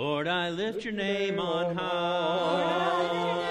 Lord, I lift your name on high.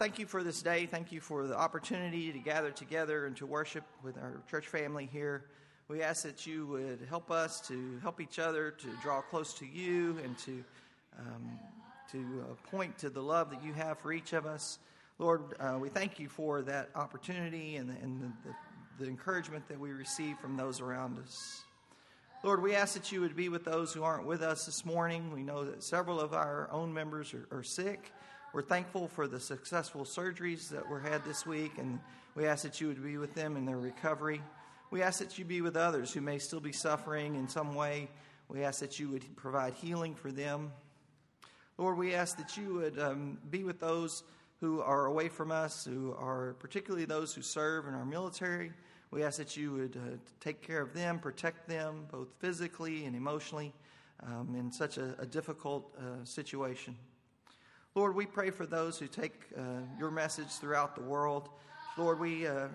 Thank you for this day. Thank you for the opportunity to gather together and to worship with our church family here. We ask that you would help us to help each other to draw close to you and to um, to uh, point to the love that you have for each of us. Lord, uh, we thank you for that opportunity and, the, and the, the, the encouragement that we receive from those around us. Lord, we ask that you would be with those who aren't with us this morning. We know that several of our own members are, are sick. We're thankful for the successful surgeries that were had this week, and we ask that you would be with them in their recovery. We ask that you be with others who may still be suffering in some way. We ask that you would provide healing for them. Lord, we ask that you would um, be with those who are away from us, who are particularly those who serve in our military. We ask that you would uh, take care of them, protect them, both physically and emotionally, um, in such a, a difficult uh, situation. Lord, we pray for those who take uh, your message throughout the world. Lord, we uh,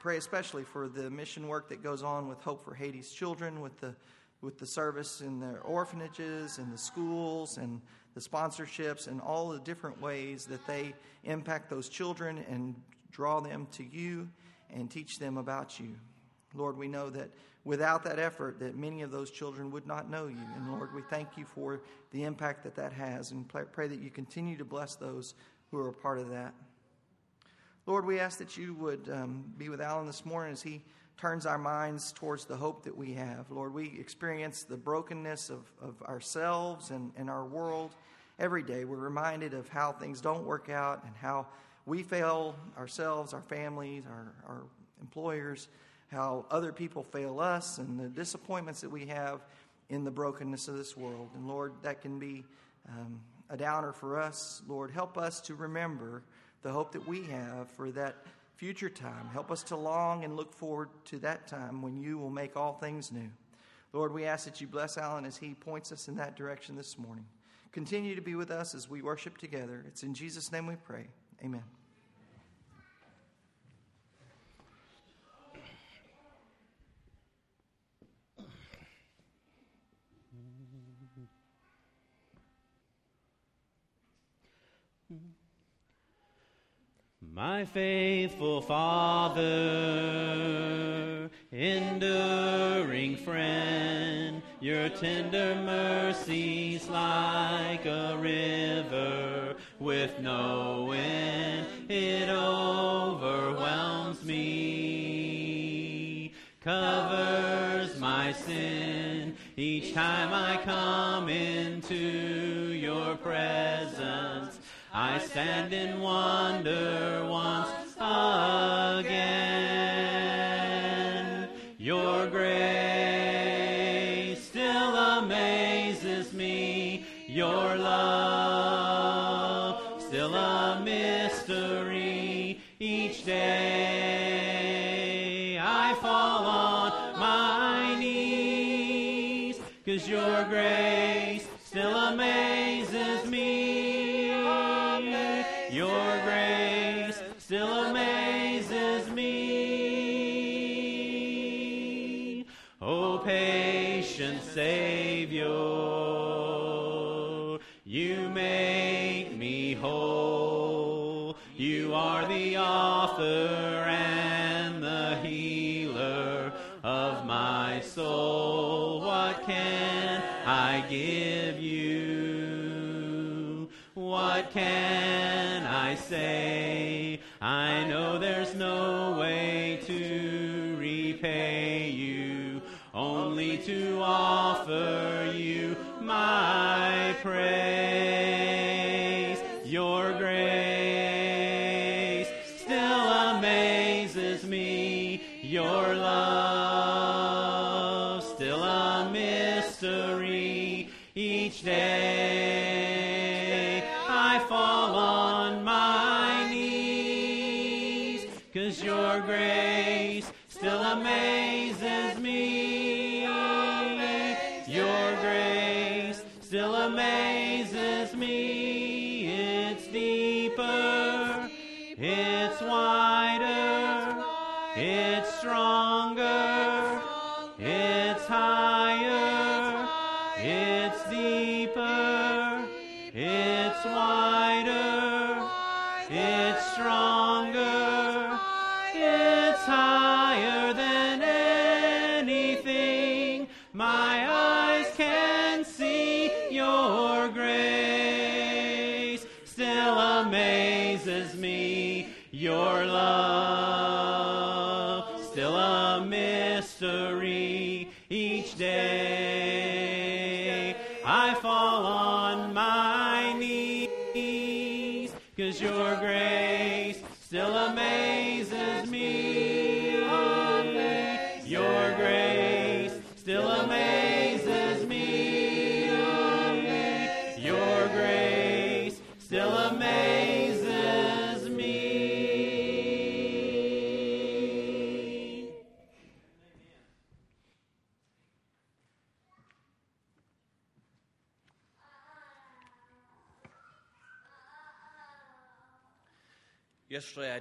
pray especially for the mission work that goes on with Hope for Haiti's children, with the with the service in their orphanages and the schools and the sponsorships and all the different ways that they impact those children and draw them to you and teach them about you. Lord, we know that without that effort that many of those children would not know you. And Lord, we thank you for the impact that that has and pray that you continue to bless those who are a part of that. Lord, we ask that you would um, be with Alan this morning as he turns our minds towards the hope that we have. Lord, we experience the brokenness of, of ourselves and, and our world every day. We're reminded of how things don't work out and how we fail ourselves, our families, our, our employers how other people fail us and the disappointments that we have in the brokenness of this world. And Lord, that can be um, a downer for us. Lord, help us to remember the hope that we have for that future time. Help us to long and look forward to that time when you will make all things new. Lord, we ask that you bless Alan as he points us in that direction this morning. Continue to be with us as we worship together. It's in Jesus' name we pray. Amen. My faithful Father, enduring friend, your tender mercies like a river with no end, it overwhelms me, covers my sin. Each time I come into your presence I stand in wonder once again. Say? I know there's no way to repay you, only to offer you my praise. Your grace still amazes me. Your love still a mystery. Each day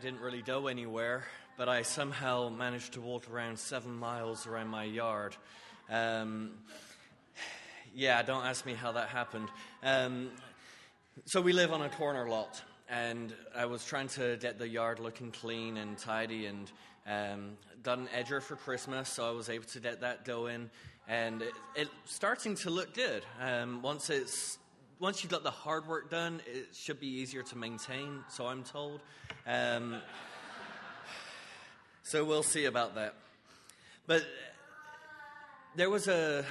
didn't really go anywhere, but I somehow managed to walk around seven miles around my yard. Um, yeah, don't ask me how that happened. Um, so we live on a corner lot, and I was trying to get the yard looking clean and tidy, and um, got an edger for Christmas, so I was able to get that going, and it, it's starting to look good. Um, once it's once you've got the hard work done, it should be easier to maintain, so I'm told. Um, so we'll see about that. But there was a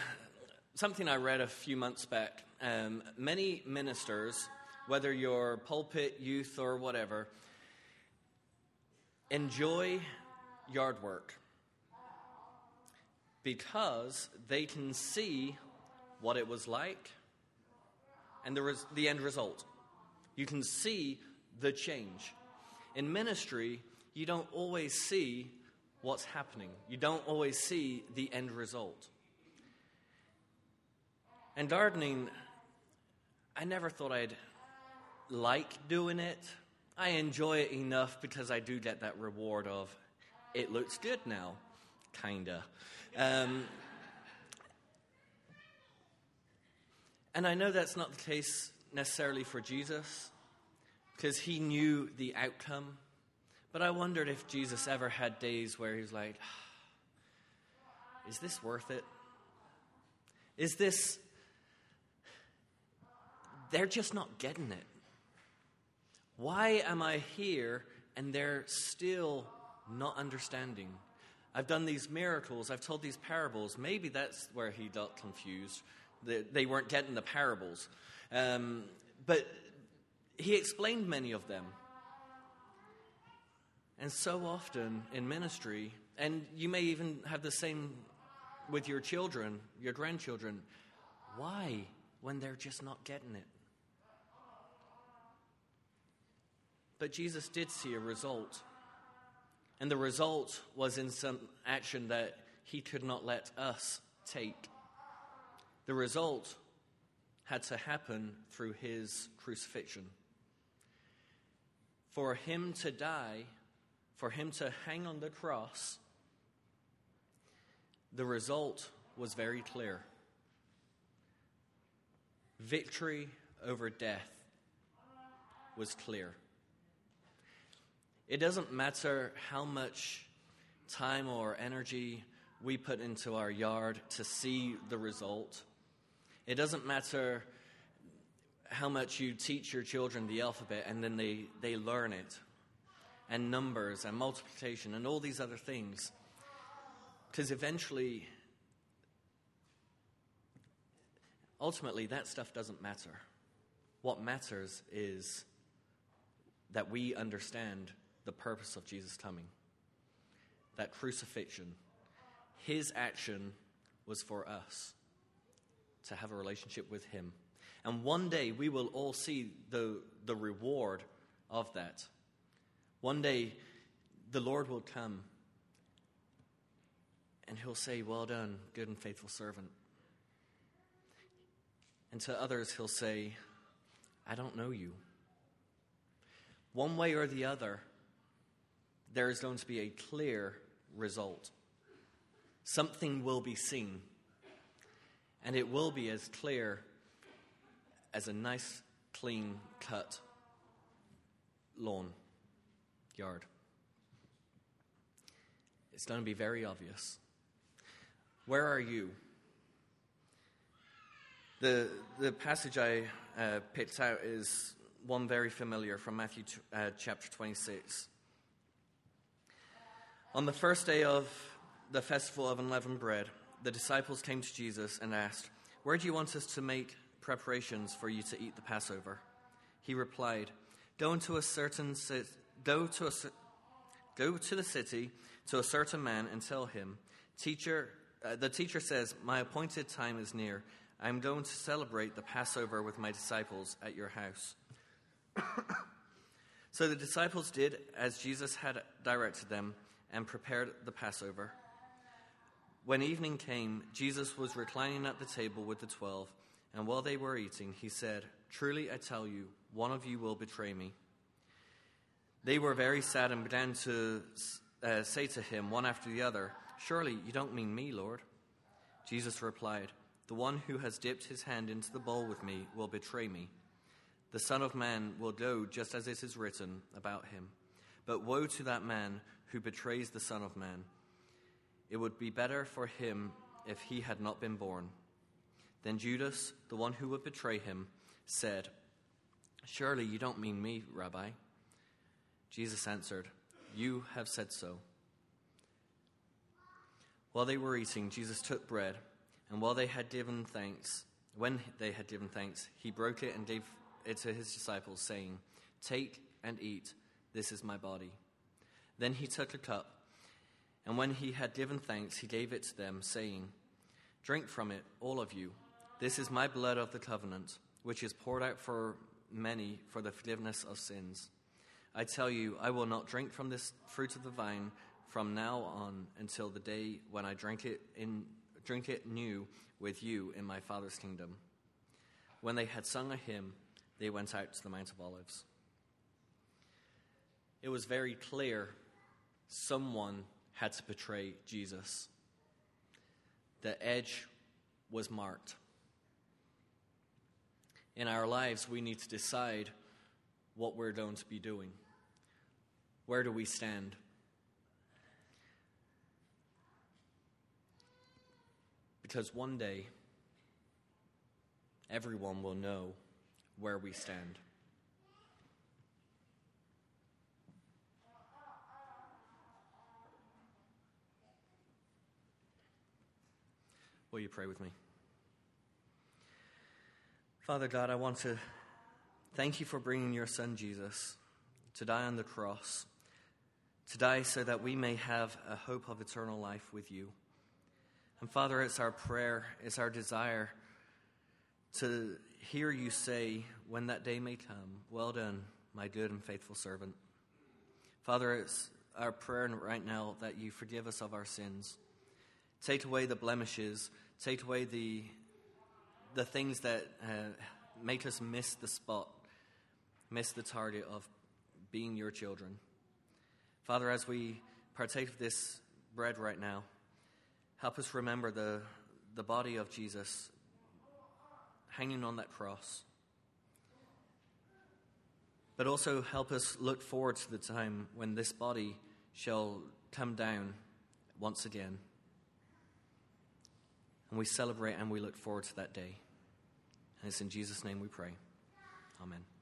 something I read a few months back. Um, many ministers, whether you're pulpit, youth, or whatever, enjoy yard work because they can see what it was like and the, res- the end result. You can see the change. In ministry, you don't always see what's happening, you don't always see the end result. And gardening, I never thought I'd like doing it. I enjoy it enough because I do get that reward of it looks good now, kinda. Um, and I know that's not the case necessarily for Jesus because he knew the outcome. But I wondered if Jesus ever had days where he was like, ah, is this worth it? Is this. They're just not getting it. Why am I here and they're still not understanding? I've done these miracles, I've told these parables. Maybe that's where he got confused. They weren't getting the parables. Um, but he explained many of them. And so often in ministry, and you may even have the same with your children, your grandchildren, why when they're just not getting it? But Jesus did see a result. And the result was in some action that he could not let us take. The result had to happen through his crucifixion. For him to die, for him to hang on the cross, the result was very clear victory over death was clear. It doesn't matter how much time or energy we put into our yard to see the result. It doesn't matter how much you teach your children the alphabet and then they, they learn it, and numbers and multiplication and all these other things. Because eventually, ultimately, that stuff doesn't matter. What matters is that we understand the purpose of Jesus' coming. That crucifixion, his action was for us to have a relationship with him. And one day we will all see the, the reward of that. One day the Lord will come and he'll say, Well done, good and faithful servant. And to others, he'll say, I don't know you. One way or the other, there is going to be a clear result. Something will be seen, and it will be as clear as a nice, clean cut lawn yard. It's going to be very obvious. Where are you? The, the passage I uh, picked out is one very familiar from Matthew uh, chapter 26. On the first day of the festival of unleavened bread, the disciples came to Jesus and asked, Where do you want us to make preparations for you to eat the Passover? He replied, Go into a certain go to a, go to the city to a certain man and tell him, Teacher, uh, the teacher says, My appointed time is near. I am going to celebrate the Passover with my disciples at your house. so the disciples did as Jesus had directed them and prepared the Passover. When evening came, Jesus was reclining at the table with the twelve, and while they were eating, he said, Truly I tell you, one of you will betray me. They were very sad and began to uh, say to him, one after the other, Surely you don't mean me, Lord. Jesus replied, The one who has dipped his hand into the bowl with me will betray me. The Son of Man will go just as it is written about him. But woe to that man who betrays the Son of Man. It would be better for him if he had not been born. Then Judas, the one who would betray him, said, Surely you don't mean me, Rabbi. Jesus answered, You have said so. While they were eating, Jesus took bread, and while they had given thanks, when they had given thanks, he broke it and gave it to his disciples, saying, Take and eat, this is my body. Then he took a cup, and when he had given thanks, he gave it to them, saying, Drink from it, all of you. This is my blood of the covenant, which is poured out for many for the forgiveness of sins. I tell you, I will not drink from this fruit of the vine from now on until the day when I drink it, in, drink it new with you in my Father's kingdom. When they had sung a hymn, they went out to the Mount of Olives. It was very clear someone had to betray Jesus. The edge was marked. In our lives, we need to decide what we're going to be doing. Where do we stand? Because one day, everyone will know where we stand. Will you pray with me? Father God, I want to thank you for bringing your son Jesus to die on the cross to die so that we may have a hope of eternal life with you. And Father, it's our prayer, it's our desire to hear you say, when that day may come, Well done, my good and faithful servant. Father, it's our prayer right now that you forgive us of our sins. Take away the blemishes, take away the, the things that uh, make us miss the spot, miss the target of being your children. Father, as we partake of this bread right now, help us remember the, the body of Jesus hanging on that cross. But also help us look forward to the time when this body shall come down once again. And we celebrate and we look forward to that day. And it's in Jesus' name we pray. Amen.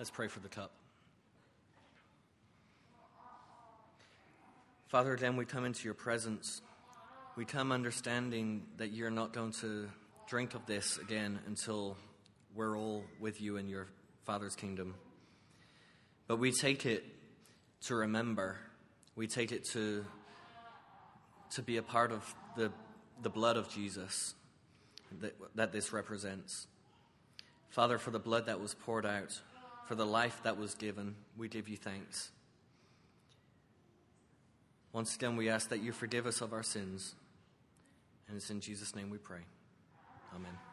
Let's pray for the cup. Father, again, we come into your presence. We come understanding that you're not going to drink of this again until we're all with you in your Father's kingdom. but we take it to remember. We take it to, to be a part of the, the blood of Jesus that, that this represents. Father, for the blood that was poured out, for the life that was given, we give you thanks. Once again, we ask that you forgive us of our sins. And it's in Jesus' name we pray. Amen.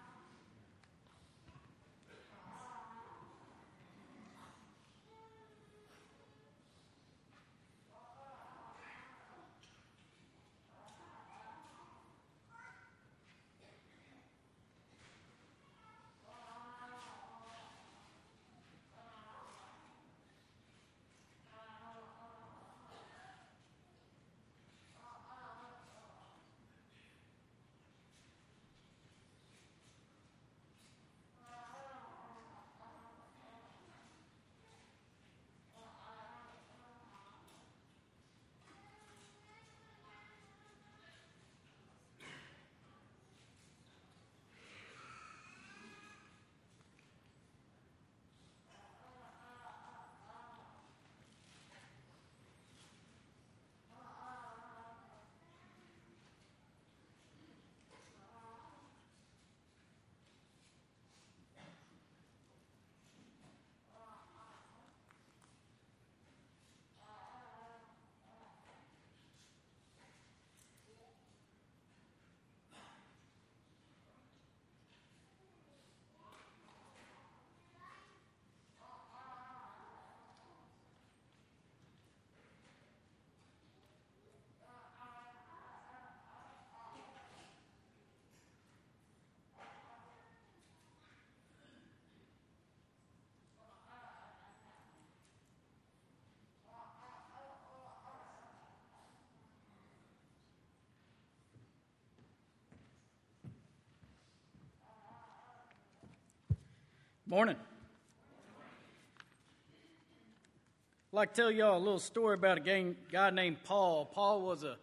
Morning. I'd like to tell y'all a little story about a guy named Paul. Paul was a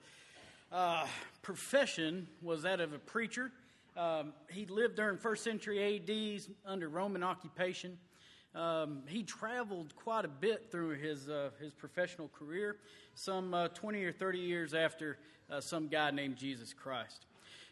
uh, profession was that of a preacher. Um, he lived during first century AD under Roman occupation. Um, he traveled quite a bit through his uh, his professional career, some uh, 20 or 30 years after uh, some guy named Jesus Christ.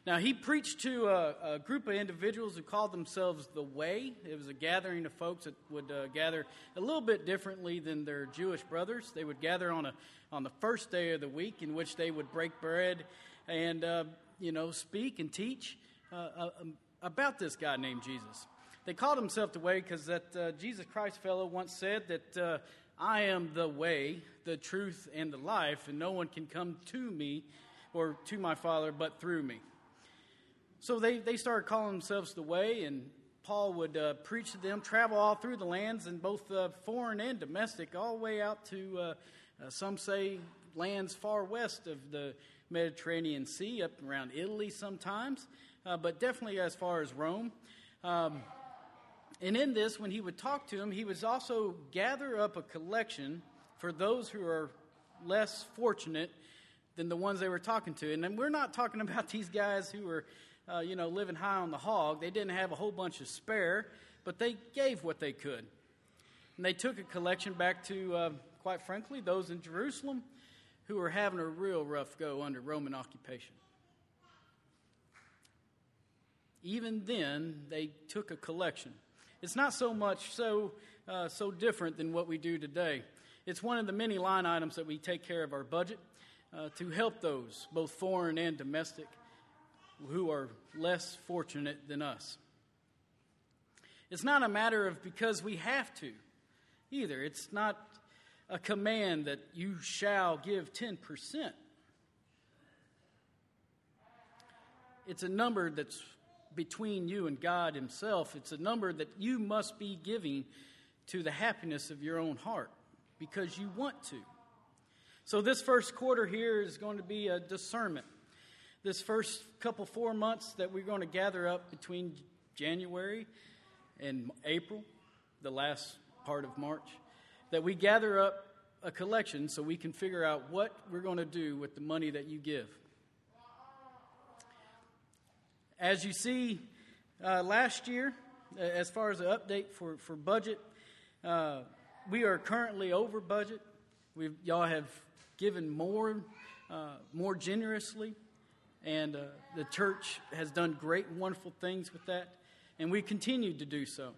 Now, he preached to a, a, group of individuals who called themselves the Way. It was a gathering of folks that would uh, gather a little bit differently than their Jewish brothers. They would gather on, a, on the first day of the week, in which they would break bread and, uh, you know, speak and teach uh, uh um, about this guy named Jesus. They called themselves the Way because that uh, Jesus Christ fellow once said that uh, I am the way, the truth, and the life, and no one can come to me or to my Father but through me. So they, they started calling themselves the Way, and Paul would uh, preach to them, travel all through the lands, and both uh, foreign and domestic, all the way out to, uh, uh some say, lands far west of the Mediterranean Sea, up around Italy sometimes, uh, but definitely as far as Rome. Um, and in this, when he would talk to them, he would also gather up a collection for those who are less fortunate than the ones they were talking to. And we're not talking about these guys who are uh, you know, living high on the hog. They didn't have a whole bunch of spare, but they gave what they could. And they took a collection back to, uh, quite frankly, those in Jerusalem who were having a real rough go under Roman occupation. Even then, they took a collection. It's not so much so, uh, so different than what we do today. It's one of the many line items that we take care of our budget uh, to help those, both foreign and domestic who are less fortunate than us. It's not a matter of because we have to either. It's not a command that you shall give 10%. It's a number that's between you and God Himself. It's a number that you must be giving to the happiness of your own heart because you want to. So, this first quarter here is going to be a discernment this first couple four months that we're going to gather up between January and April, the last part of March, that we gather up a collection so we can figure out what we're going to do with the money that you give. As you see, uh, last year, as far as the update for, for budget, uh, we are currently over budget. We've, y'all have given more, uh, more generously, and uh, the church has done great, wonderful things with that, and we continue to do so.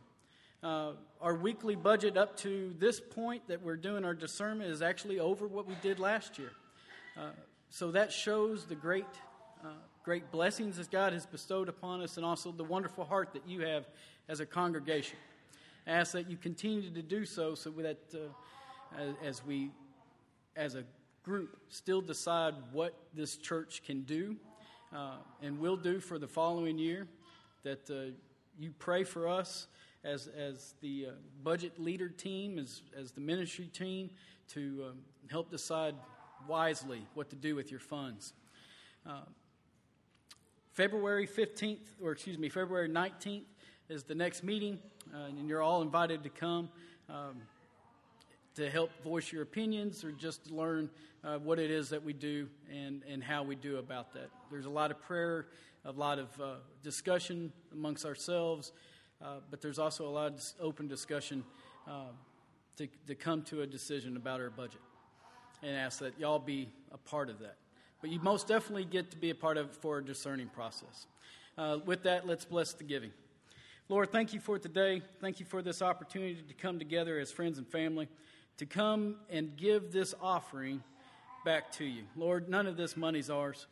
Uh, our weekly budget up to this point that we're doing our discernment is actually over what we did last year. Uh, so that shows the great, uh, great blessings that God has bestowed upon us, and also the wonderful heart that you have as a congregation. I ask that you continue to do so, so that uh, as we, as a group, still decide what this church can do uh, and will do for the following year. That uh, you pray for us as, as the uh, budget leader team, as, as the ministry team, to um, help decide wisely what to do with your funds. Uh, February 15th, or excuse me, February 19th is the next meeting, uh, and you're all invited to come um, to help voice your opinions or just to learn uh, what it is that we do and, and how we do about that. There's a lot of prayer, a lot of uh, discussion amongst ourselves, uh, but there's also a lot of open discussion uh, to, to come to a decision about our budget and ask that y'all be a part of that. But you most definitely get to be a part of it for a discerning process. Uh, with that, let's bless the giving. Lord, thank you for today. Thank you for this opportunity to come together as friends and family, to come and give this offering back to you. Lord, none of this money's ours.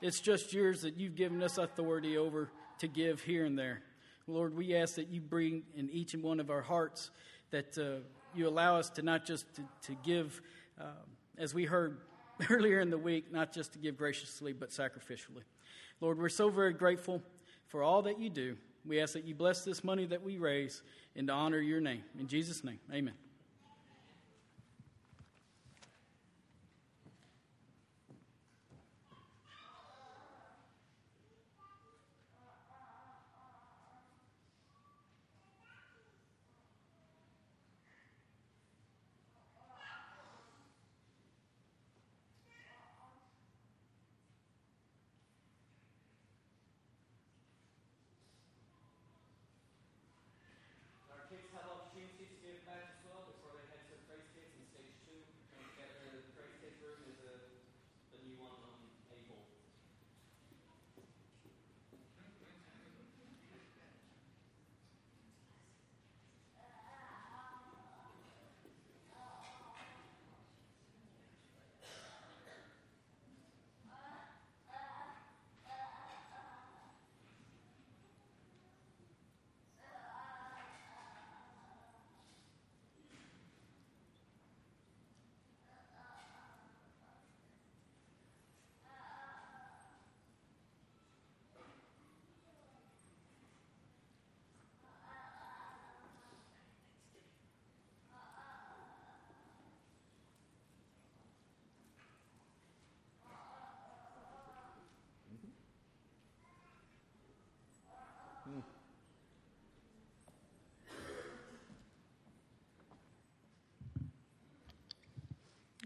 It's just yours that you've given us authority over to give here and there. Lord, we ask that you bring in each and one of our hearts that uh, you allow us to not just to, to give, uh, as we heard earlier in the week, not just to give graciously, but sacrificially. Lord, we're so very grateful for all that you do. We ask that you bless this money that we raise and to honor your name. In Jesus' name, amen.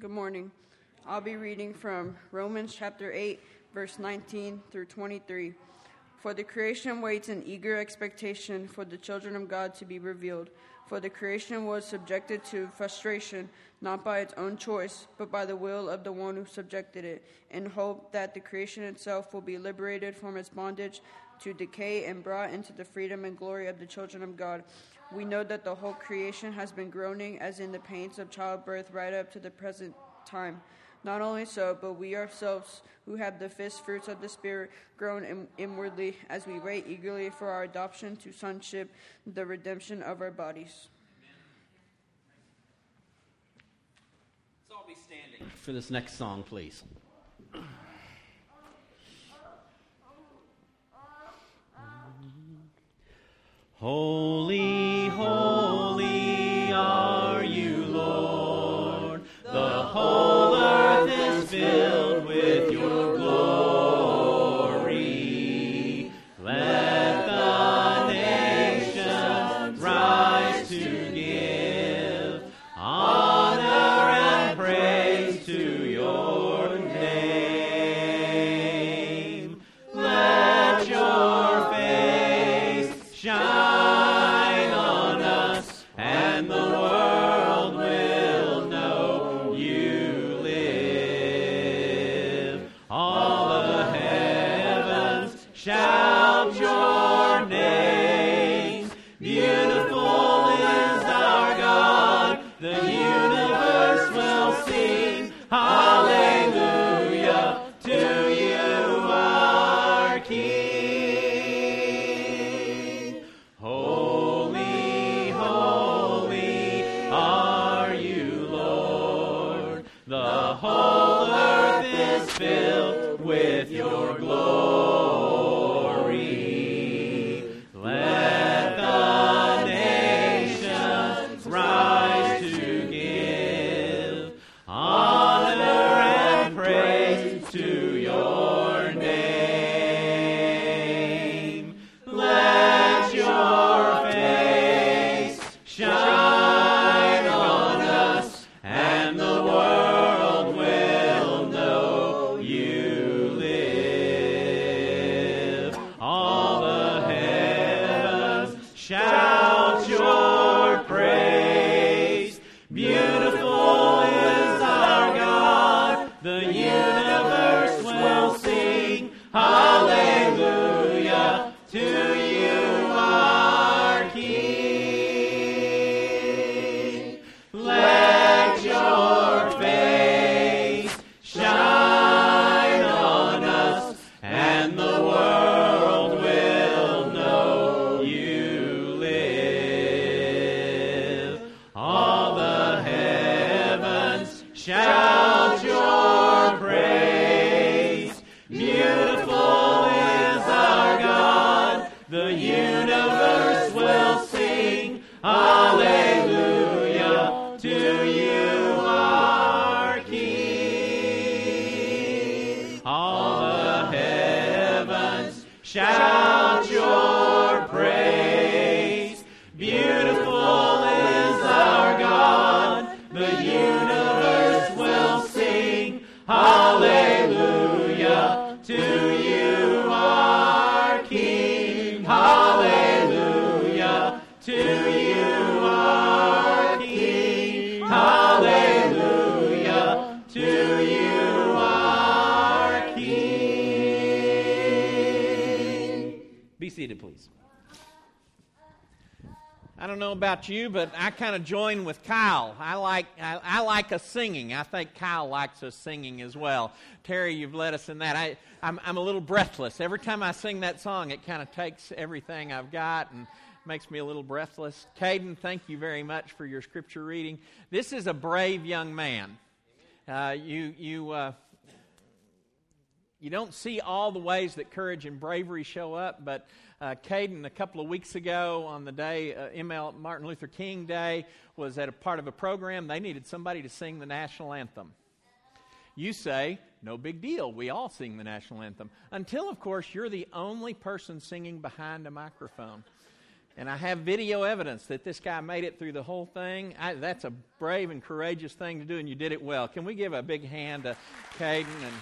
Good morning. I'll be reading from Romans chapter 8, verse 19 through 23. For the creation waits in eager expectation for the children of God to be revealed. For the creation was subjected to frustration, not by its own choice, but by the will of the one who subjected it, in hope that the creation itself will be liberated from its bondage to decay and brought into the freedom and glory of the children of God. We know that the whole creation has been groaning as in the pains of childbirth right up to the present time. Not only so, but we ourselves, who have the first fruits of the Spirit, groan in- inwardly as we wait eagerly for our adoption to sonship, the redemption of our bodies. Let's all be standing for this next song, please. Holy, holy are you, Lord. The whole earth is filled I kind of join with Kyle. I like I, I like us singing. I think Kyle likes us singing as well. Terry, you've led us in that. I I'm, I'm a little breathless every time I sing that song. It kind of takes everything I've got and makes me a little breathless. Caden, thank you very much for your scripture reading. This is a brave young man. Uh, you you. Uh, you don't see all the ways that courage and bravery show up, but uh, Caden, a couple of weeks ago on the day, uh, ML Martin Luther King Day, was at a part of a program. They needed somebody to sing the national anthem. You say, no big deal. We all sing the national anthem. Until, of course, you're the only person singing behind a microphone. And I have video evidence that this guy made it through the whole thing. I, that's a brave and courageous thing to do, and you did it well. Can we give a big hand to Caden and.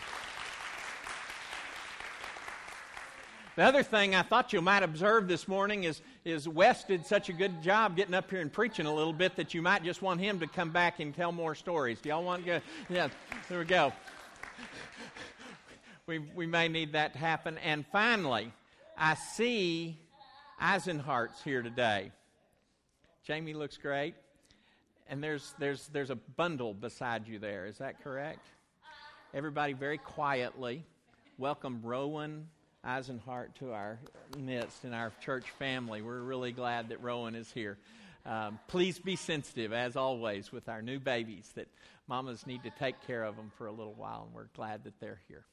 The other thing I thought you might observe this morning is, is Wes did such a good job getting up here and preaching a little bit that you might just want him to come back and tell more stories. Do y'all want to go? Yeah, there we go. We, we may need that to happen. And finally, I see Eisenhart's here today. Jamie looks great. And there's, there's, there's a bundle beside you there. Is that correct? Everybody, very quietly, welcome Rowan Eisenhart to our midst and our church family. We're really glad that Rowan is here. Um, please be sensitive, as always, with our new babies, that mamas need to take care of them for a little while, and we're glad that they're here.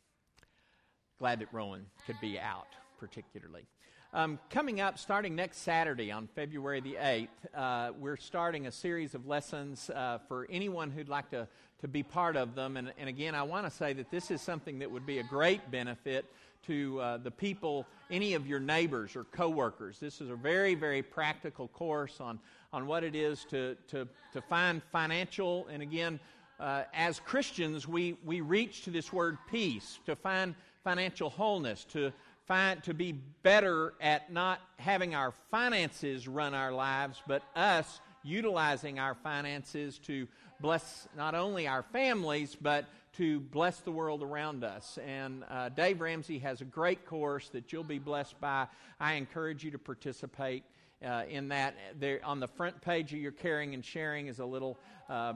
Glad that Rowan could be out, particularly. Um, coming up, starting next Saturday on February the 8th, uh, we're starting a series of lessons uh, for anyone who'd like to, to be part of them. And, and again, I want to say that this is something that would be a great benefit to uh, the people, any of your neighbors or coworkers. This is a very, very practical course on, on what it is to, to, to find financial, and again, uh, as Christians, we, we reach to this word peace, to find financial wholeness, to find to be better at not having our finances run our lives, but us utilizing our finances to bless not only our families, but to bless the world around us. And uh, Dave Ramsey has a great course that you'll be blessed by. I encourage you to participate uh, in that. There, on the front page of your caring and sharing is a little uh,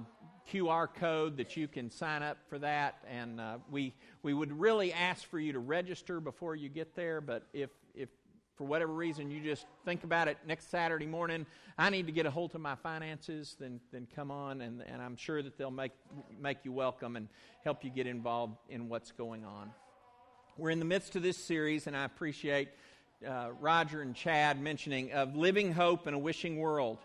QR code that you can sign up for that. And uh, we, we would really ask for you to register before you get there, but if, if for whatever reason you just think about it next Saturday morning, I need to get a hold of my finances, then, then come on, and, and I'm sure that they'll make, make you welcome and help you get involved in what's going on. We're in the midst of this series, and I appreciate uh, Roger and Chad mentioning of living hope in a wishing world.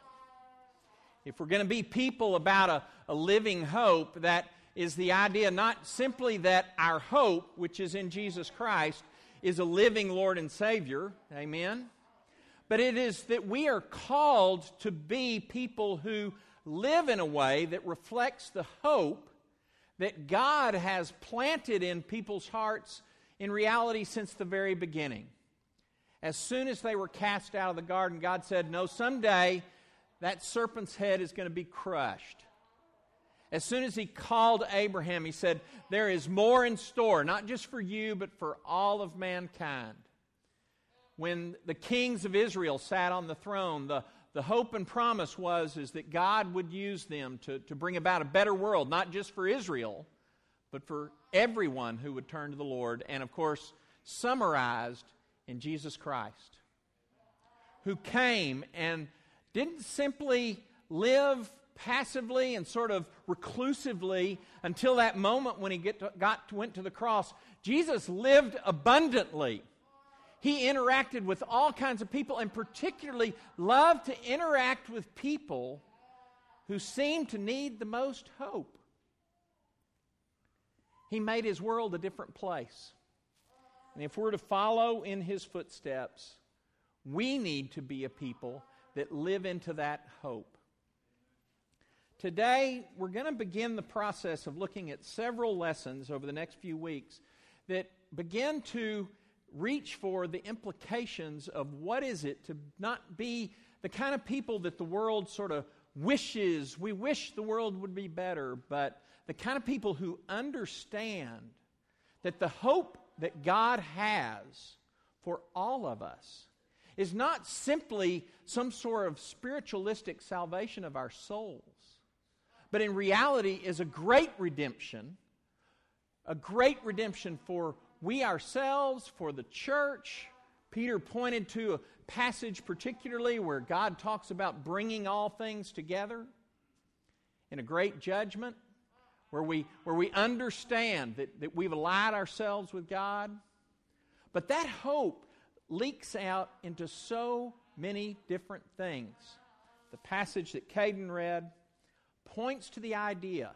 If we're going to be people about a, a living hope, that is the idea not simply that our hope, which is in Jesus Christ, is a living Lord and Savior, amen, but it is that we are called to be people who live in a way that reflects the hope that God has planted in people's hearts in reality since the very beginning. As soon as they were cast out of the garden, God said, No, someday that serpent's head is going to be crushed. As soon as he called Abraham, he said, There is more in store, not just for you, but for all of mankind. When the kings of Israel sat on the throne, the, the hope and promise was is that God would use them to, to bring about a better world, not just for Israel, but for everyone who would turn to the Lord. And of course, summarized in Jesus Christ, who came and didn't simply live passively and sort of reclusively until that moment when he to, got went to the cross. Jesus lived abundantly. He interacted with all kinds of people and particularly loved to interact with people who seemed to need the most hope. He made his world a different place. And if we're to follow in his footsteps, we need to be a people that live into that hope. Today, we're going to begin the process of looking at several lessons over the next few weeks that begin to reach for the implications of what is it to not be the kind of people that the world sort of wishes, we wish the world would be better, but the kind of people who understand that the hope that God has for all of us is not simply some sort of spiritualistic salvation of our souls, but in reality is a great redemption, a great redemption for we ourselves, for the church. Peter pointed to a passage particularly where God talks about bringing all things together in a great judgment where we, where we understand that, that we've allied ourselves with God. But that hope leaks out into so many different things. The passage that Caden read points to the idea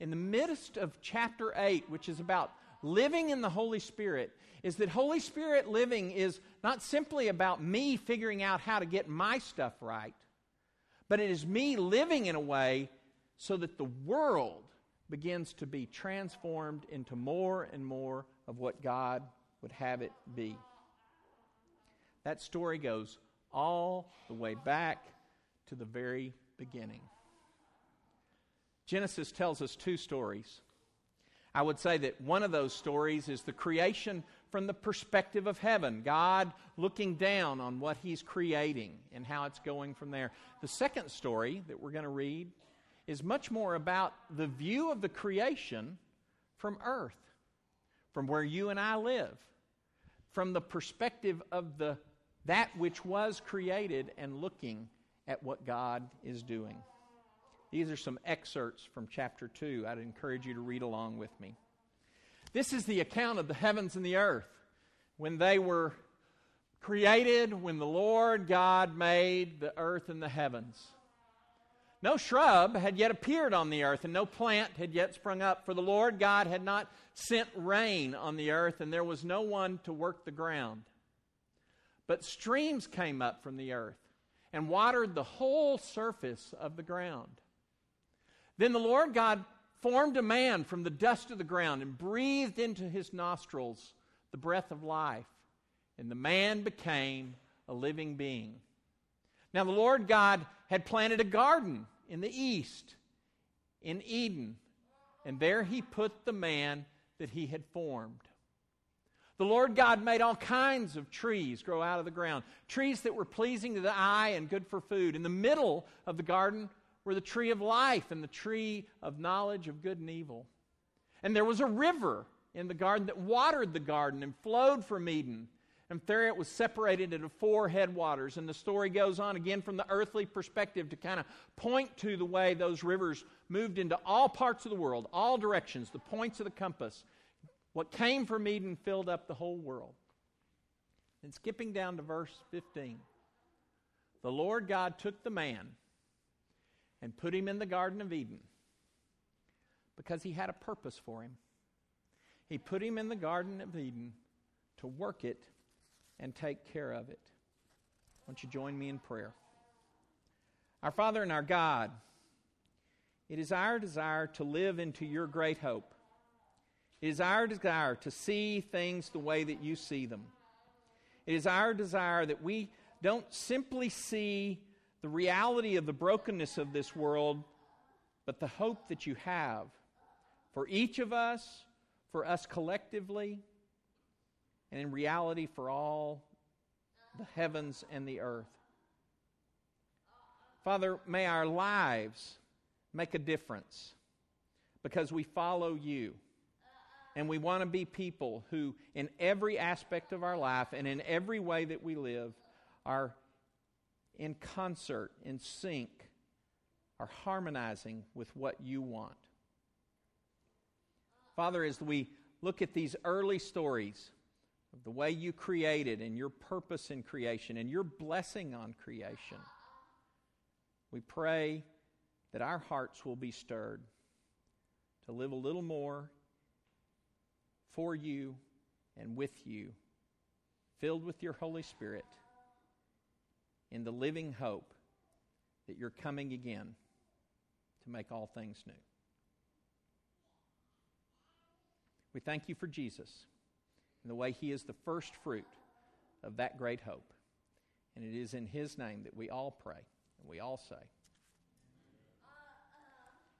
in the midst of chapter 8, which is about living in the Holy Spirit, is that Holy Spirit living is not simply about me figuring out how to get my stuff right, but it is me living in a way so that the world begins to be transformed into more and more of what God would have it be. That story goes all the way back to the very beginning. Genesis tells us two stories. I would say that one of those stories is the creation from the perspective of heaven, God looking down on what He's creating and how it's going from there. The second story that we're going to read is much more about the view of the creation from earth, from where you and I live, from the perspective of the that which was created and looking at what God is doing. These are some excerpts from chapter 2. I'd encourage you to read along with me. This is the account of the heavens and the earth when they were created, when the Lord God made the earth and the heavens. No shrub had yet appeared on the earth, and no plant had yet sprung up, for the Lord God had not sent rain on the earth, and there was no one to work the ground. But streams came up from the earth and watered the whole surface of the ground. Then the Lord God formed a man from the dust of the ground and breathed into his nostrils the breath of life, and the man became a living being. Now, the Lord God had planted a garden in the east, in Eden, and there he put the man that he had formed. The Lord God made all kinds of trees grow out of the ground, trees that were pleasing to the eye and good for food. In the middle of the garden were the tree of life and the tree of knowledge of good and evil. And there was a river in the garden that watered the garden and flowed from Eden and there it was separated into four headwaters. And the story goes on again from the earthly perspective to kind of point to the way those rivers moved into all parts of the world, all directions, the points of the compass. What came from Eden filled up the whole world. And skipping down to verse 15, the Lord God took the man and put him in the Garden of Eden because he had a purpose for him. He put him in the Garden of Eden to work it and take care of it. Won't you join me in prayer? Our Father and our God, it is our desire to live into your great hope. It is our desire to see things the way that you see them. It is our desire that we don't simply see the reality of the brokenness of this world, but the hope that you have for each of us, for us collectively, and in reality for all the heavens and the earth. Father, may our lives make a difference because we follow you. And we want to be people who, in every aspect of our life and in every way that we live, are in concert, in sync, are harmonizing with what you want. Father, as we look at these early stories of the way you created and your purpose in creation and your blessing on creation, we pray that our hearts will be stirred to live a little more for you and with you, filled with your Holy Spirit, in the living hope that you're coming again to make all things new. We thank you for Jesus and the way he is the first fruit of that great hope. And it is in his name that we all pray and we all say,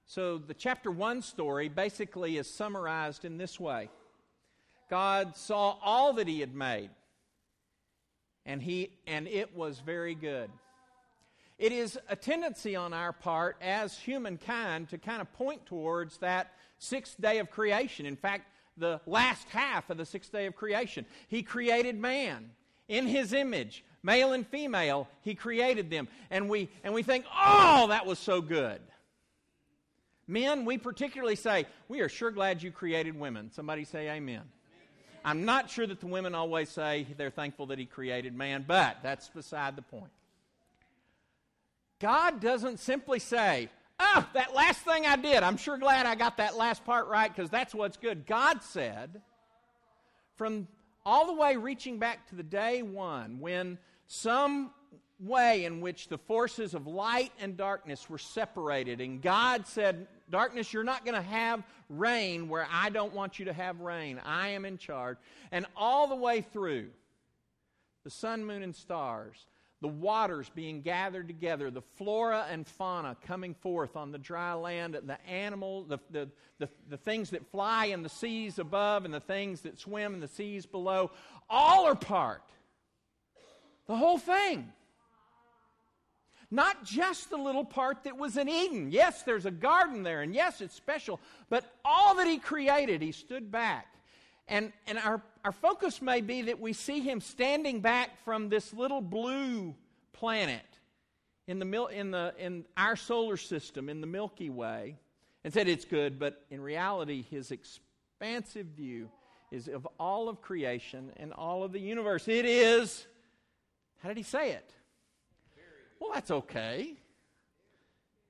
so, the chapter 1 story basically is summarized in this way God saw all that He had made, and, he, and it was very good. It is a tendency on our part as humankind to kind of point towards that sixth day of creation. In fact, the last half of the sixth day of creation. He created man in his image, male and female, he created them. And we, and we think, oh, that was so good. Men, we particularly say, we are sure glad you created women. Somebody say amen. I'm not sure that the women always say they're thankful that he created man, but that's beside the point. God doesn't simply say, Oh, that last thing I did, I'm sure glad I got that last part right because that's what's good. God said, from all the way reaching back to the day one, when some way in which the forces of light and darkness were separated. And God said, Darkness, you're not going to have rain where I don't want you to have rain. I am in charge. And all the way through, the sun, moon, and stars, the waters being gathered together, the flora and fauna coming forth on the dry land, the animals, the, the, the, the, things that fly in the seas above and the things that swim in the seas below, all are part. The whole thing. Not just the little part that was in Eden. Yes, there's a garden there, and yes, it's special, but all that He created, He stood back. And, and our, our focus may be that we see Him standing back from this little blue planet in, the, in, the, in our solar system, in the Milky Way, and said it's good, but in reality, His expansive view is of all of creation and all of the universe. It is, how did He say it? Well, that's okay.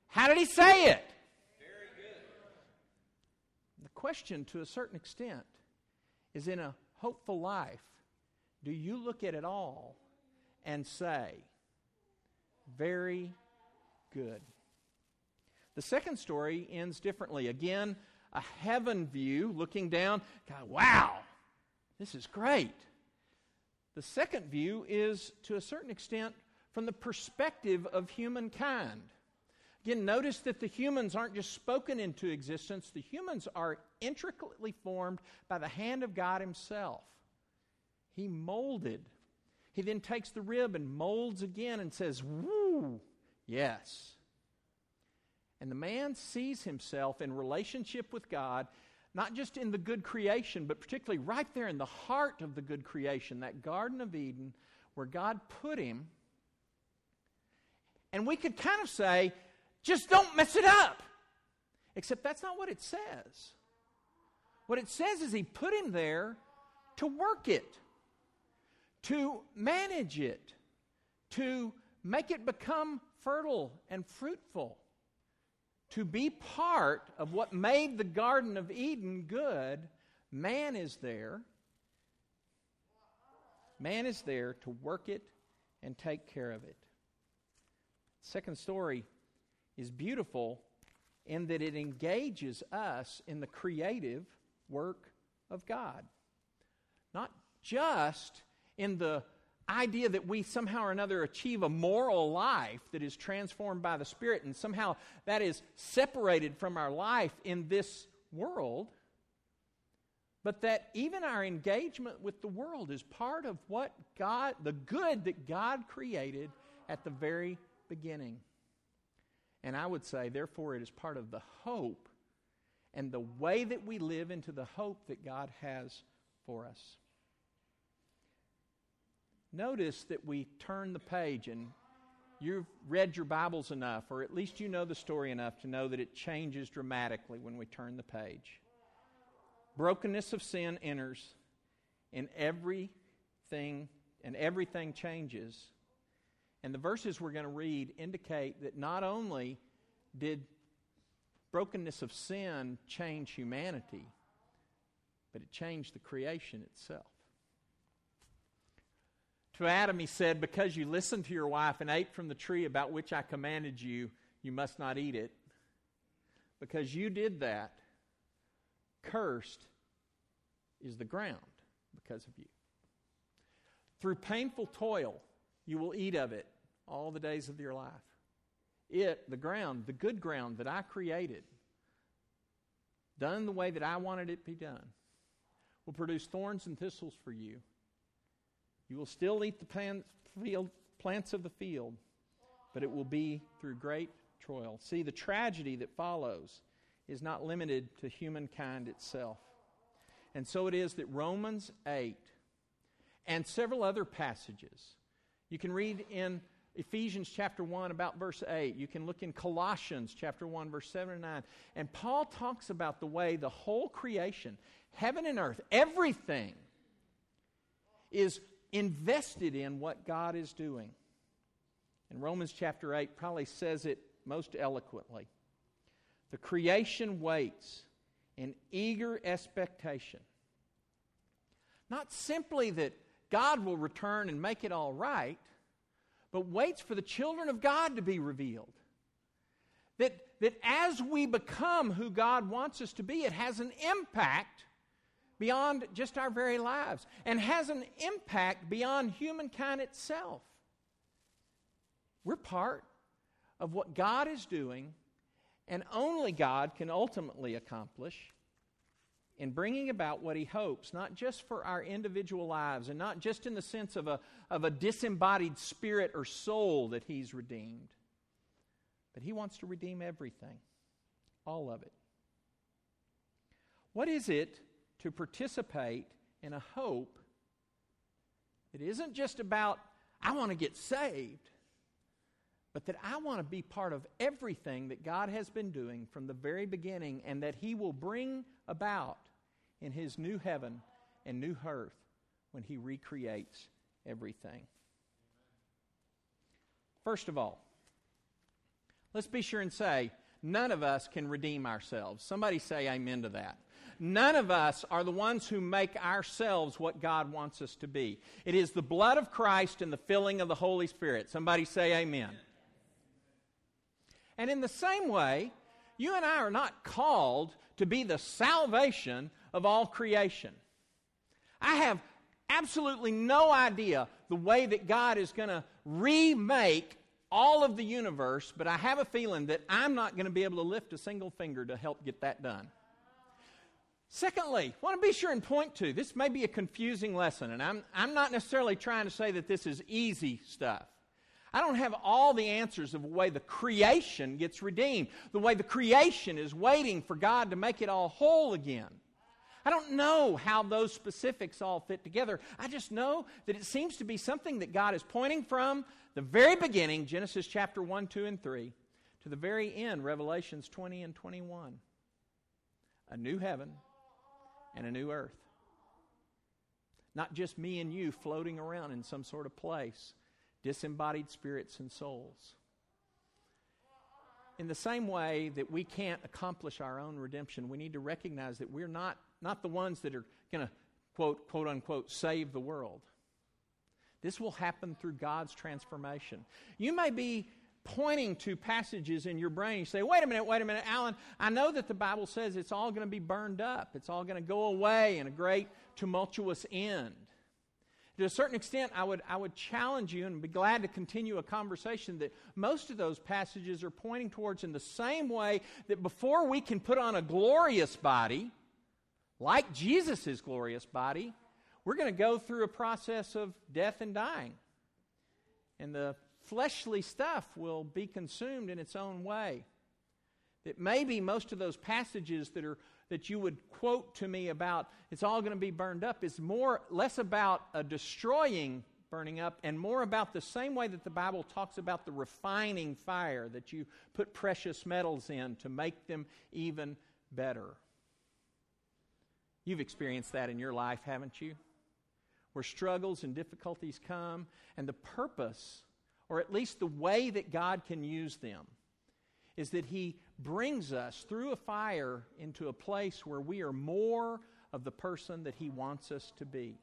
How did he say it? Very good. The question, to a certain extent, is in a hopeful life, do you look at it all and say, very good? The second story ends differently. Again, a heaven view, looking down, God, wow, this is great. The second view is, to a certain extent, from the perspective of humankind. Again, notice that the humans aren't just spoken into existence, the humans are intricately formed by the hand of God Himself. He molded. He then takes the rib and molds again and says, Woo, yes. And the man sees himself in relationship with God, not just in the good creation, but particularly right there in the heart of the good creation, that Garden of Eden, where God put him and we could kind of say, just don't mess it up. Except that's not what it says. What it says is he put him there to work it, to manage it, to make it become fertile and fruitful, to be part of what made the Garden of Eden good. Man is there. Man is there to work it and take care of it. Second story is beautiful in that it engages us in the creative work of God. Not just in the idea that we somehow or another achieve a moral life that is transformed by the Spirit and somehow that is separated from our life in this world, but that even our engagement with the world is part of what God, the good that God created at the very beginning. And I would say, therefore, it is part of the hope and the way that we live into the hope that God has for us. Notice that we turn the page and you've read your Bibles enough, or at least you know the story enough to know that it changes dramatically when we turn the page. Brokenness of sin enters, and everything and everything changes. And the verses we're going to read indicate that not only did brokenness of sin change humanity, but it changed the creation itself. To Adam, he said, Because you listened to your wife and ate from the tree about which I commanded you, you must not eat it. Because you did that, cursed is the ground because of you. Through painful toil, you will eat of it all the days of your life. It, the ground, the good ground that I created, done the way that I wanted it to be done, will produce thorns and thistles for you. You will still eat the plants, field, plants of the field, but it will be through great toil. See, the tragedy that follows is not limited to humankind itself. And so it is that Romans 8 and several other passages, you can read in Ephesians chapter 1 about verse 8. You can look in Colossians chapter 1 verse 7 and 9. And Paul talks about the way the whole creation, heaven and earth, everything is invested in what God is doing. And Romans chapter 8 probably says it most eloquently. The creation waits in eager expectation. Not simply that God will return and make it all right, but waits for the children of God to be revealed. That, that as we become who God wants us to be, it has an impact beyond just our very lives and has an impact beyond humankind itself. We're part of what God is doing, and only God can ultimately accomplish in bringing about what he hopes, not just for our individual lives and not just in the sense of a, of a disembodied spirit or soul that he's redeemed, but he wants to redeem everything, all of it. What is it to participate in a hope that isn't just about, I want to get saved, but that I want to be part of everything that God has been doing from the very beginning and that He will bring about in His new heaven and new earth when He recreates everything. First of all, let's be sure and say, none of us can redeem ourselves. Somebody say amen to that. None of us are the ones who make ourselves what God wants us to be. It is the blood of Christ and the filling of the Holy Spirit. Somebody say amen. And in the same way, you and I are not called to be the salvation of all creation. I have absolutely no idea the way that God is going to remake all of the universe, but I have a feeling that I'm not going to be able to lift a single finger to help get that done. Secondly, I want to be sure and point to this may be a confusing lesson, and I'm, I'm not necessarily trying to say that this is easy stuff. I don't have all the answers of the way the creation gets redeemed, the way the creation is waiting for God to make it all whole again. I don't know how those specifics all fit together. I just know that it seems to be something that God is pointing from the very beginning, Genesis chapter 1, 2, and 3, to the very end, Revelations 20 and 21. A new heaven and a new earth. Not just me and you floating around in some sort of place, disembodied spirits and souls. In the same way that we can't accomplish our own redemption, we need to recognize that we're not, not the ones that are going to, quote, quote unquote, save the world. This will happen through God's transformation. You may be pointing to passages in your brain. You say, wait a minute, wait a minute, Alan, I know that the Bible says it's all going to be burned up, it's all going to go away in a great tumultuous end. To a certain extent, I would, I would challenge you and be glad to continue a conversation that most of those passages are pointing towards in the same way that before we can put on a glorious body, like Jesus' glorious body, we're going to go through a process of death and dying. And the fleshly stuff will be consumed in its own way. That maybe most of those passages that are that you would quote to me about it's all going to be burned up is more less about a destroying burning up and more about the same way that the Bible talks about the refining fire that you put precious metals in to make them even better. You've experienced that in your life, haven't you? Where struggles and difficulties come, and the purpose, or at least the way that God can use them, is that He brings us through a fire into a place where we are more of the person that He wants us to be.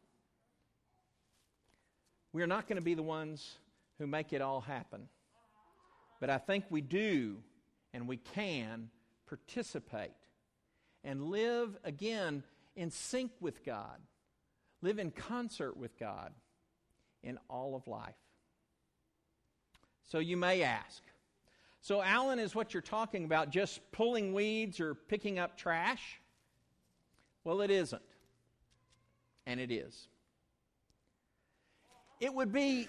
We are not going to be the ones who make it all happen. But I think we do and we can participate and live again in sync with God, live in concert with God in all of life. So you may ask, so, Alan, is what you're talking about just pulling weeds or picking up trash? Well, it isn't. And it is. It would be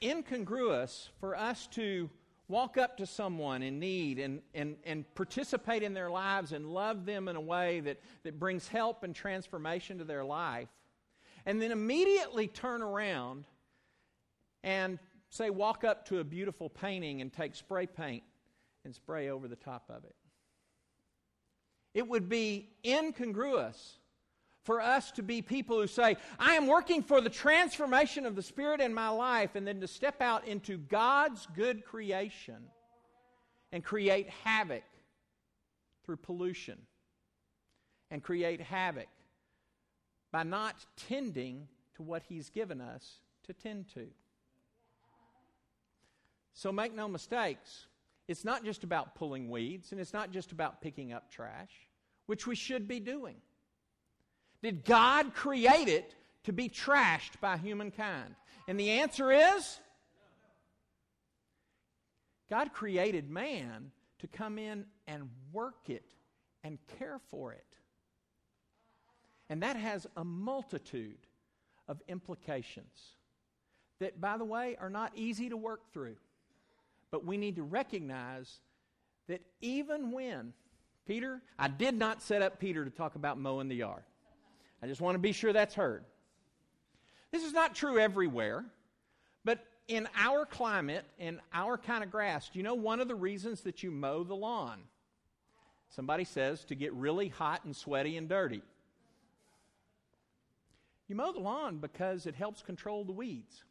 incongruous for us to walk up to someone in need and, and, and participate in their lives and love them in a way that, that brings help and transformation to their life, and then immediately turn around and say, walk up to a beautiful painting and take spray paint and spray over the top of it. It would be incongruous for us to be people who say, I am working for the transformation of the Spirit in my life, and then to step out into God's good creation and create havoc through pollution and create havoc by not tending to what He's given us to tend to. So make no mistakes. It's not just about pulling weeds, and it's not just about picking up trash, which we should be doing. Did God create it to be trashed by humankind? And the answer is God created man to come in and work it and care for it. And that has a multitude of implications that, by the way, are not easy to work through. But we need to recognize that even when, Peter, I did not set up Peter to talk about mowing the yard. I just want to be sure that's heard. This is not true everywhere, but in our climate, in our kind of grass, do you know one of the reasons that you mow the lawn? Somebody says to get really hot and sweaty and dirty. You mow the lawn because it helps control the weeds.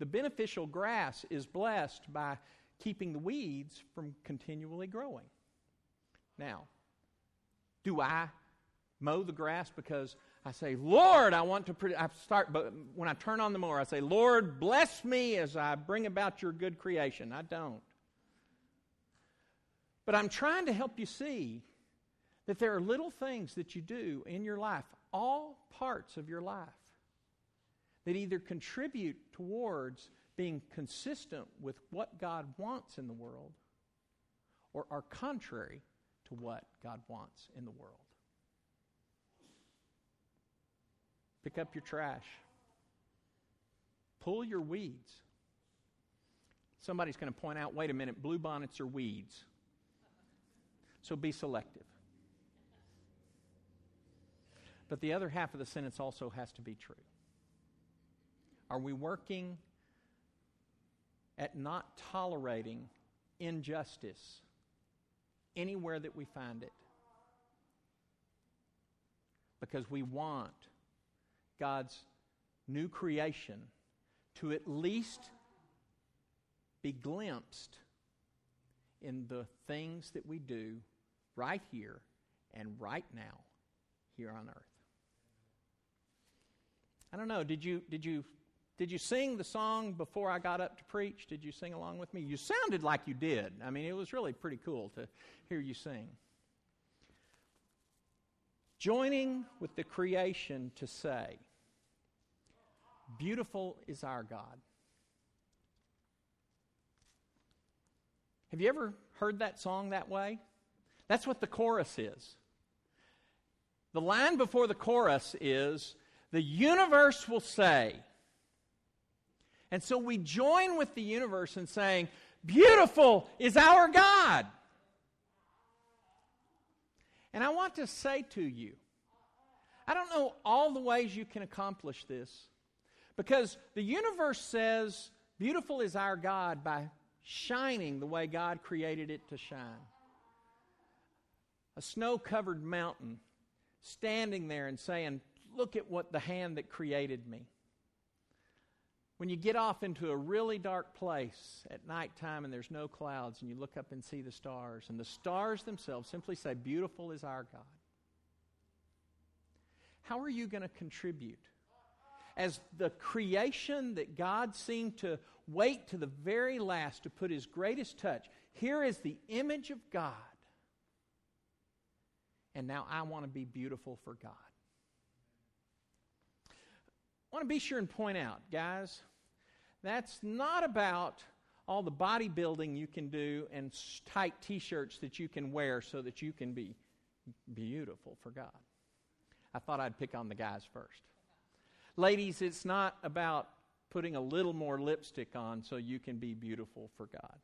The beneficial grass is blessed by keeping the weeds from continually growing. Now, do I mow the grass because I say, Lord, I want to. Pre-. I start, but when I turn on the mower, I say, Lord, bless me as I bring about your good creation. I don't. But I'm trying to help you see that there are little things that you do in your life, all parts of your life, that either contribute towards being consistent with what God wants in the world or are contrary to what God wants in the world. Pick up your trash. Pull your weeds. Somebody's going to point out wait a minute, bluebonnets are weeds. So be selective. But the other half of the sentence also has to be true. Are we working at not tolerating injustice anywhere that we find it? Because we want God's new creation to at least be glimpsed in the things that we do right here and right now here on earth. I don't know, did you did you did you sing the song before I got up to preach? Did you sing along with me? You sounded like you did. I mean, it was really pretty cool to hear you sing. Joining with the creation to say, Beautiful is our God. Have you ever heard that song that way? That's what the chorus is. The line before the chorus is The universe will say. And so we join with the universe in saying, Beautiful is our God. And I want to say to you, I don't know all the ways you can accomplish this because the universe says, Beautiful is our God by shining the way God created it to shine. A snow covered mountain standing there and saying, Look at what the hand that created me. When you get off into a really dark place at nighttime and there's no clouds and you look up and see the stars, and the stars themselves simply say, Beautiful is our God. How are you going to contribute? As the creation that God seemed to wait to the very last to put his greatest touch, here is the image of God. And now I want to be beautiful for God. I want to be sure and point out, guys, that's not about all the bodybuilding you can do and tight t shirts that you can wear so that you can be beautiful for God. I thought I'd pick on the guys first. Ladies, it's not about putting a little more lipstick on so you can be beautiful for God.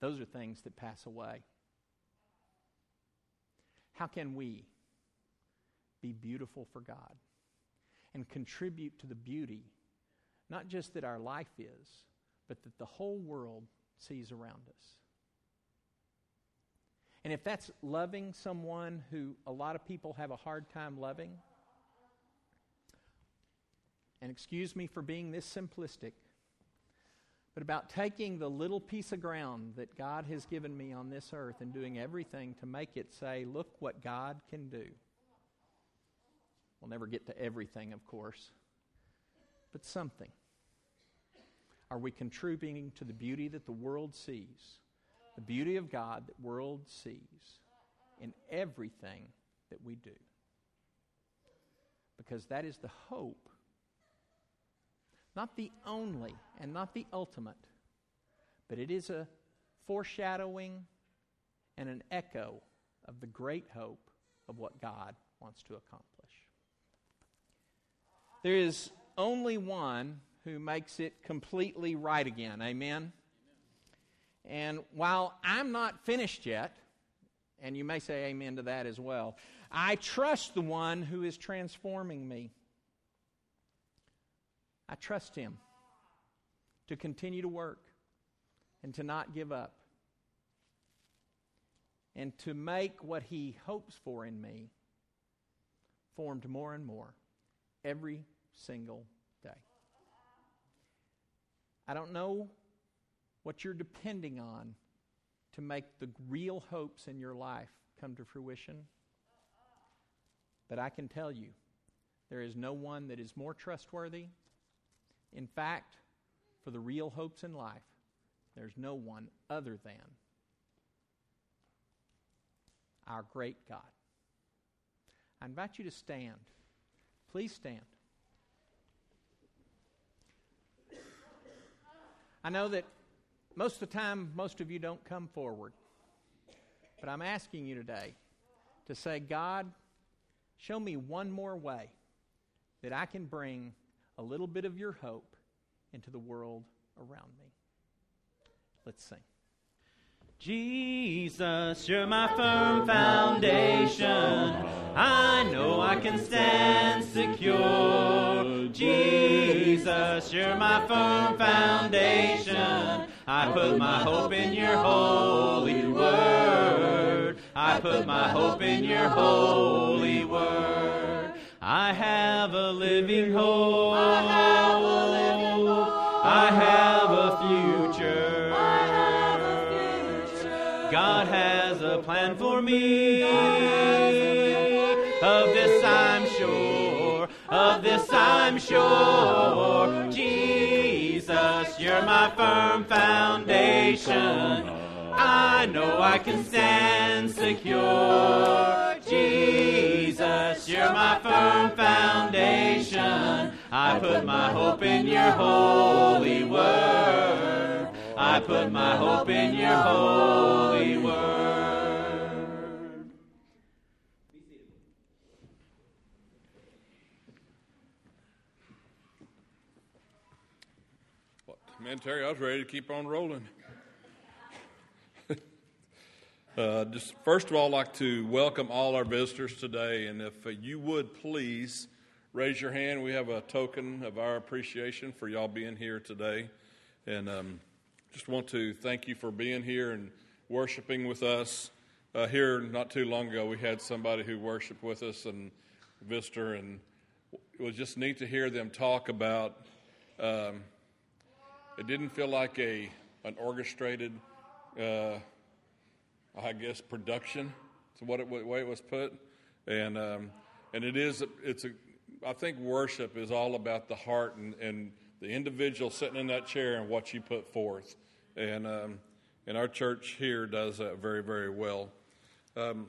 Those are things that pass away. How can we be beautiful for God and contribute to the beauty, not just that our life is, but that the whole world sees around us? And if that's loving someone who a lot of people have a hard time loving, and excuse me for being this simplistic, but about taking the little piece of ground that God has given me on this earth and doing everything to make it say, look what God can do. We'll never get to everything, of course, but something. Are we contributing to the beauty that the world sees? The beauty of God that world sees in everything that we do. Because that is the hope not the only and not the ultimate, but it is a foreshadowing and an echo of the great hope of what God wants to accomplish. There is only one who makes it completely right again. Amen? And while I'm not finished yet, and you may say amen to that as well, I trust the one who is transforming me. I trust Him to continue to work and to not give up and to make what He hopes for in me formed more and more every single. I don't know what you're depending on to make the real hopes in your life come to fruition, but I can tell you there is no one that is more trustworthy in fact, for the real hopes in life, there's no one other than our great God. I invite you to stand. Please stand. I know that most of the time, most of you don't come forward. But I'm asking you today to say, God, show me one more way that I can bring a little bit of your hope into the world around me. Let's sing. Jesus, you're my firm foundation. I know I can stand secure. Jesus, you're my firm foundation. I put my hope in your holy word. I put my hope in your holy word. I have a living hope. You're my firm foundation. I know I can stand secure. Jesus, you're my firm foundation. I put my hope in your holy word. I put my hope in your holy word. Man, Terry, I was ready to keep on rolling. uh, just first of all, I'd like to welcome all our visitors today, and if uh, you would please raise your hand, we have a token of our appreciation for y'all being here today, and um, just want to thank you for being here and worshiping with us. Uh, here, not too long ago, we had somebody who worshiped with us and visitor, and it was just neat to hear them talk about. Um, it didn't feel like a an orchestrated, uh, I guess, production. Is what it, way it was put, and um, and it is. It's a. I think worship is all about the heart and, and the individual sitting in that chair and what you put forth, and um, and our church here does that very very well. Um,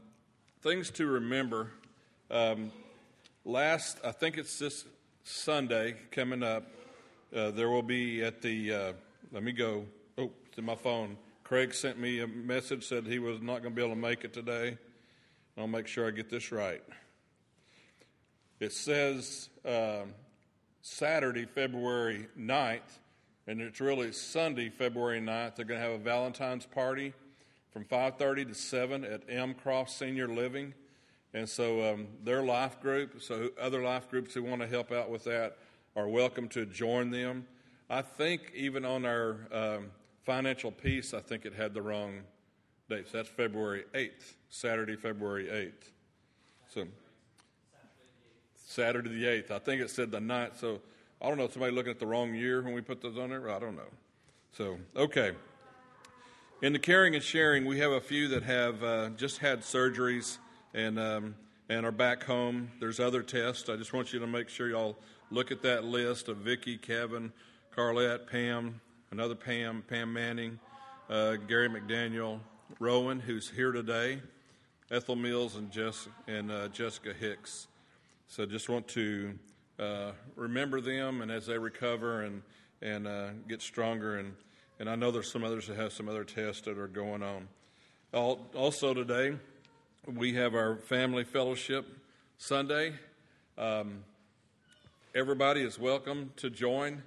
things to remember. Um, last, I think it's this Sunday coming up. Uh, there will be at the, uh, let me go. Oh, it's in my phone. Craig sent me a message, said he was not going to be able to make it today. I'll make sure I get this right. It says uh, Saturday, February 9th, and it's really Sunday, February 9th. They're going to have a Valentine's party from 5.30 to 7 at M. Croft Senior Living. And so um, their life group, so other life groups who want to help out with that, are welcome to join them. I think even on our um, financial piece, I think it had the wrong dates. That's February 8th, Saturday, February 8th. So Saturday the 8th. I think it said the 9th. So I don't know, if somebody looking at the wrong year when we put those on there? I don't know. So, okay. In the caring and sharing, we have a few that have uh, just had surgeries and, um, and are back home. There's other tests. I just want you to make sure y'all look at that list of Vicky, Kevin, Carlette, Pam, another Pam, Pam Manning, uh, Gary McDaniel, Rowan, who's here today, Ethel Mills, and, Jess, and uh, Jessica Hicks. So just want to uh, remember them and as they recover and, and uh, get stronger. And, and I know there's some others that have some other tests that are going on. Also today, we have our family fellowship Sunday. Um, everybody is welcome to join.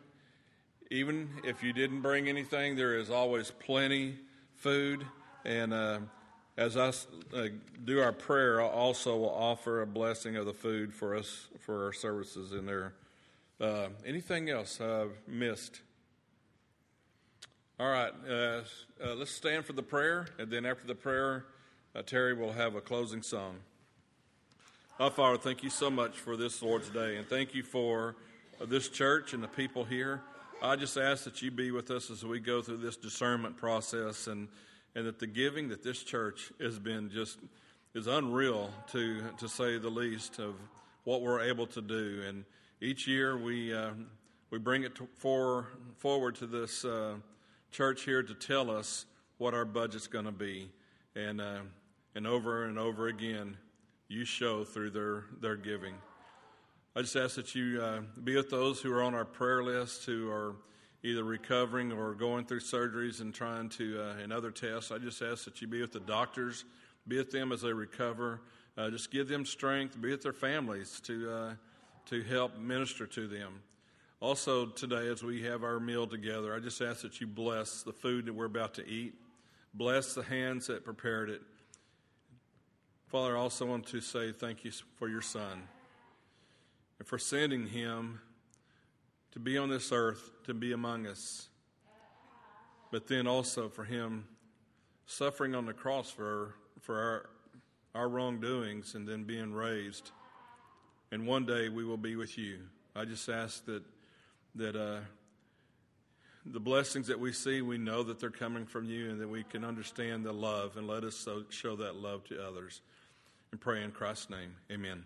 Even if you didn't bring anything, there is always plenty food. And uh, as I uh, do our prayer, I also will offer a blessing of the food for us for our services in there. Uh, anything else I've missed? All right, uh, uh, let's stand for the prayer, and then after the prayer, uh, Terry will have a closing song. Our Father, thank you so much for this Lord's Day, and thank you for this church and the people here. I just ask that you be with us as we go through this discernment process, and and that the giving that this church has been just is unreal to to say the least of what we're able to do. And each year we uh, we bring it to, for, forward to this uh, church here to tell us what our budget's going to be, and uh, and over and over again you show through their, their giving. I just ask that you uh, be with those who are on our prayer list who are either recovering or going through surgeries and trying to, uh, and other tests. I just ask that you be with the doctors, be with them as they recover. Uh, just give them strength, be with their families to, uh, to help minister to them. Also, today, as we have our meal together, I just ask that you bless the food that we're about to eat, bless the hands that prepared it, Father, I also want to say thank you for your son and for sending him to be on this earth, to be among us, but then also for him suffering on the cross for, for our, our wrongdoings and then being raised. And one day we will be with you. I just ask that, that uh, the blessings that we see, we know that they're coming from you and that we can understand the love and let us so, show that love to others and pray in Christ's name. Amen.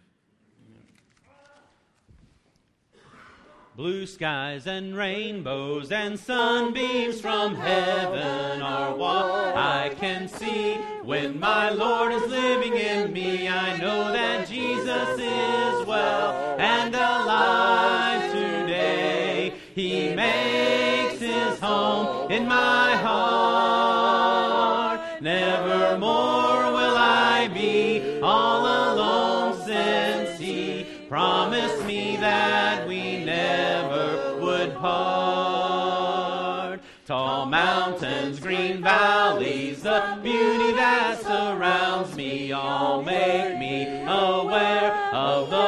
Blue skies and rainbows and sunbeams from heaven are what I can see. When my Lord is living in me, I know that Jesus is well and alive today. He makes his home in my heart nevermore. Tall mountains, green valleys, the beauty that surrounds me. All make me aware of the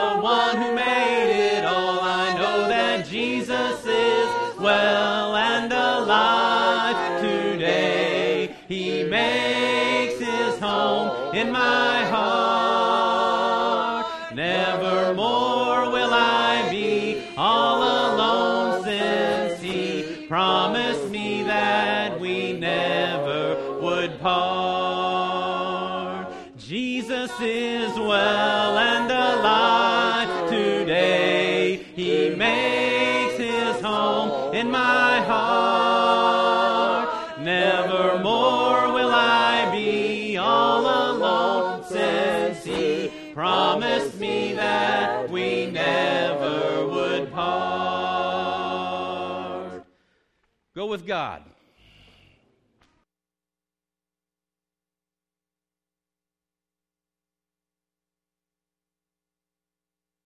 Jesus is well and alive today. He makes his home in my heart. Nevermore will I be all alone since he promised me that we never would part. Go with God.